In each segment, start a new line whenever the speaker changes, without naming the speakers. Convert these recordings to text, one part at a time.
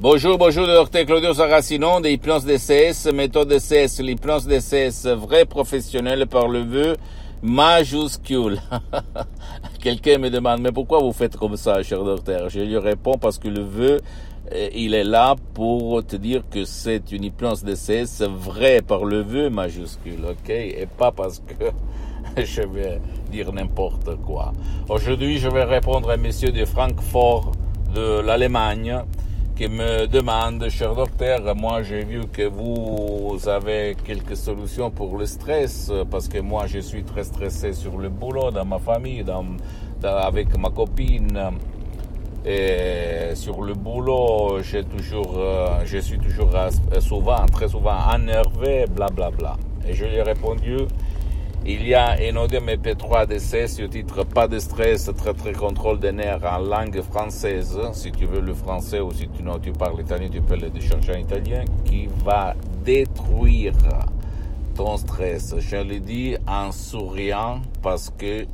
Bonjour, bonjour, docteur Claudio Saracino. De Hypnose DCS, méthode DCS, l'hypnose DCS, vrai professionnel par le vœu majuscule. Quelqu'un me demande, mais pourquoi vous faites comme ça, cher docteur? Je lui réponds parce que le vœu, euh, il est là pour te dire que c'est une hypnose DCS vrai par le vœu majuscule, ok? Et pas parce que je vais dire n'importe quoi. Aujourd'hui, je vais répondre à monsieur de Francfort de l'Allemagne qui me demande, cher docteur, moi j'ai vu que vous avez quelques solutions pour le stress, parce que moi je suis très stressé sur le boulot, dans ma famille, dans, avec ma copine. Et sur le boulot, j'ai toujours, euh, je suis toujours souvent, très souvent énervé, bla bla bla. Et je lui ai répondu, il y a un audio MP3 d'essai sur titre Pas de stress, très très contrôle des nerfs en langue française. Si tu veux le français ou si tu, tu parles italien, tu peux le décharger en italien, qui va détruire ton stress. Je le dis en souriant parce que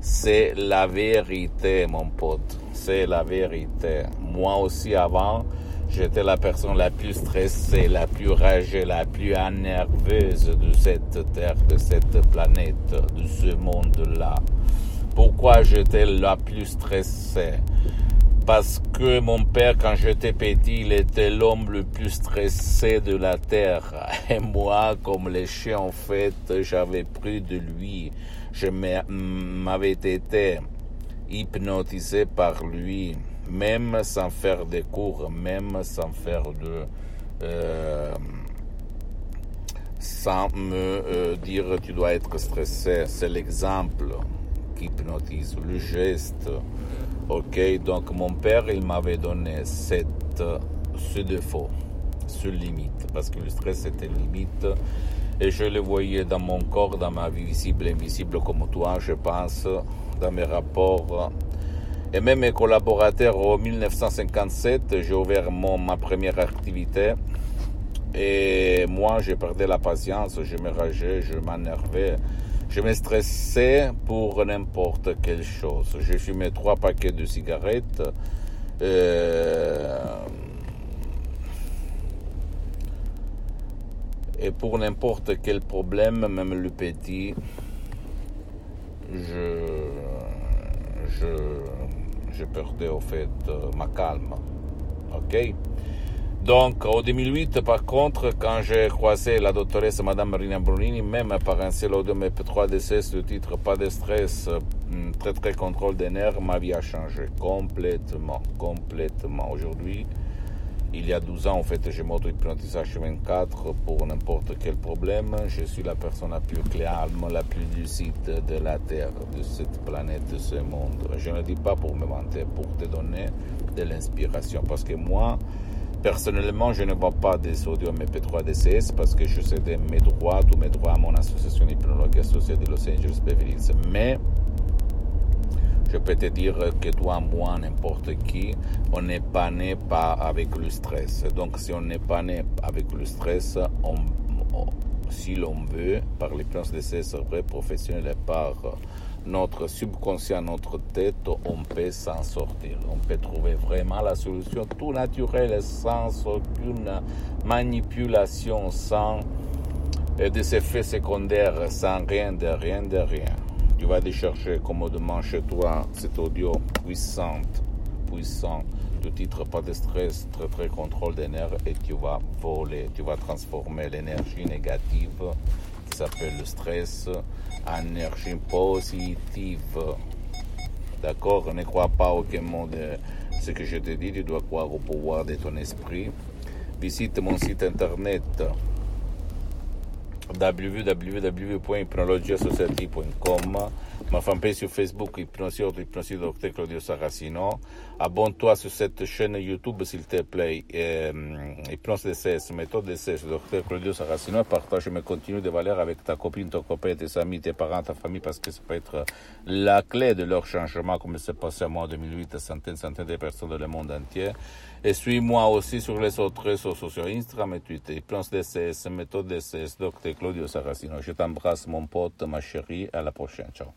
c'est la vérité, mon pote. C'est la vérité. Moi aussi avant, J'étais la personne la plus stressée, la plus ragée, la plus énerveuse de cette terre, de cette planète, de ce monde-là. Pourquoi j'étais la plus stressée? Parce que mon père, quand j'étais petit, il était l'homme le plus stressé de la terre. Et moi, comme les chiens, en fait, j'avais pris de lui. Je m'avais été hypnotisé par lui même sans faire des cours, même sans faire de... Euh, sans me euh, dire tu dois être stressé, c'est l'exemple qui hypnotise, le geste. Ok, donc mon père, il m'avait donné cette, ce défaut, ce limite, parce que le stress était limite, et je le voyais dans mon corps, dans ma vie visible et invisible comme toi, je pense, dans mes rapports et même mes collaborateurs en 1957, j'ai ouvert mon, ma première activité. Et moi, j'ai perdu la patience, je me rageais, je m'énervais. Je me stressais pour n'importe quelle chose. J'ai fumé trois paquets de cigarettes. Euh, et pour n'importe quel problème, même le petit, je, je, je perdais au fait euh, ma calme. Ok? Donc, en 2008, par contre, quand j'ai croisé la doctoresse Madame Marina Brunini, même par un seul audio MP3 DCS, le titre Pas de stress, hmm, très très contrôle des nerfs, ma vie a changé complètement, complètement. Aujourd'hui, il y a 12 ans, en fait, j'ai m'auto-hypnotisé H24 pour n'importe quel problème. Je suis la personne la plus calme, la plus lucide de la Terre, de cette planète, de ce monde. Je ne dis pas pour me vanter, pour te donner de l'inspiration. Parce que moi, personnellement, je ne vois pas des audios MP3 DCS parce que je sais mes droits, tous mes droits à mon association hypnologue associée de Los Angeles Beverly. Mais je peux te dire que toi, moi, n'importe qui, on n'est pas né pas avec le stress. Donc, si on n'est pas né avec le stress, si l'on veut, par les plans de ces vrais professionnels et par notre subconscient, notre tête, on peut s'en sortir. On peut trouver vraiment la solution tout naturelle, sans aucune manipulation, sans des effets secondaires, sans rien de rien de rien tu vas aller chercher commodément chez toi cet audio puissant, puissant, du titre pas de stress, très très contrôle des nerfs et tu vas voler, tu vas transformer l'énergie négative qui s'appelle le stress en énergie positive. D'accord? Ne crois pas aucun mot de ce que je te dis, tu dois croire au pouvoir de ton esprit. Visite mon site internet www.hypnologiasociety.com, ma fanpage sur Facebook, Hypnosie Hypnosie Dr Claudio Saracino. Abonne-toi sur cette chaîne YouTube, s'il te plaît, euh, Hypnose DCS, méthode DCS, Dr Claudio Saracino, et partage mes contenus de valeur avec ta copine, ton copain, tes amis, tes parents, ta famille, parce que ça peut être la clé de leur changement, comme c'est passé à moi en 2008, centaines, centaines de personnes dans le monde entier. Et suis-moi aussi sur les autres réseaux sociaux, Instagram et Twitter, Hypnose DCS, méthode DCS, Dr Claudio Saracino. Je t'embrasse, mon pote, ma chérie. À la prochaine. Ciao.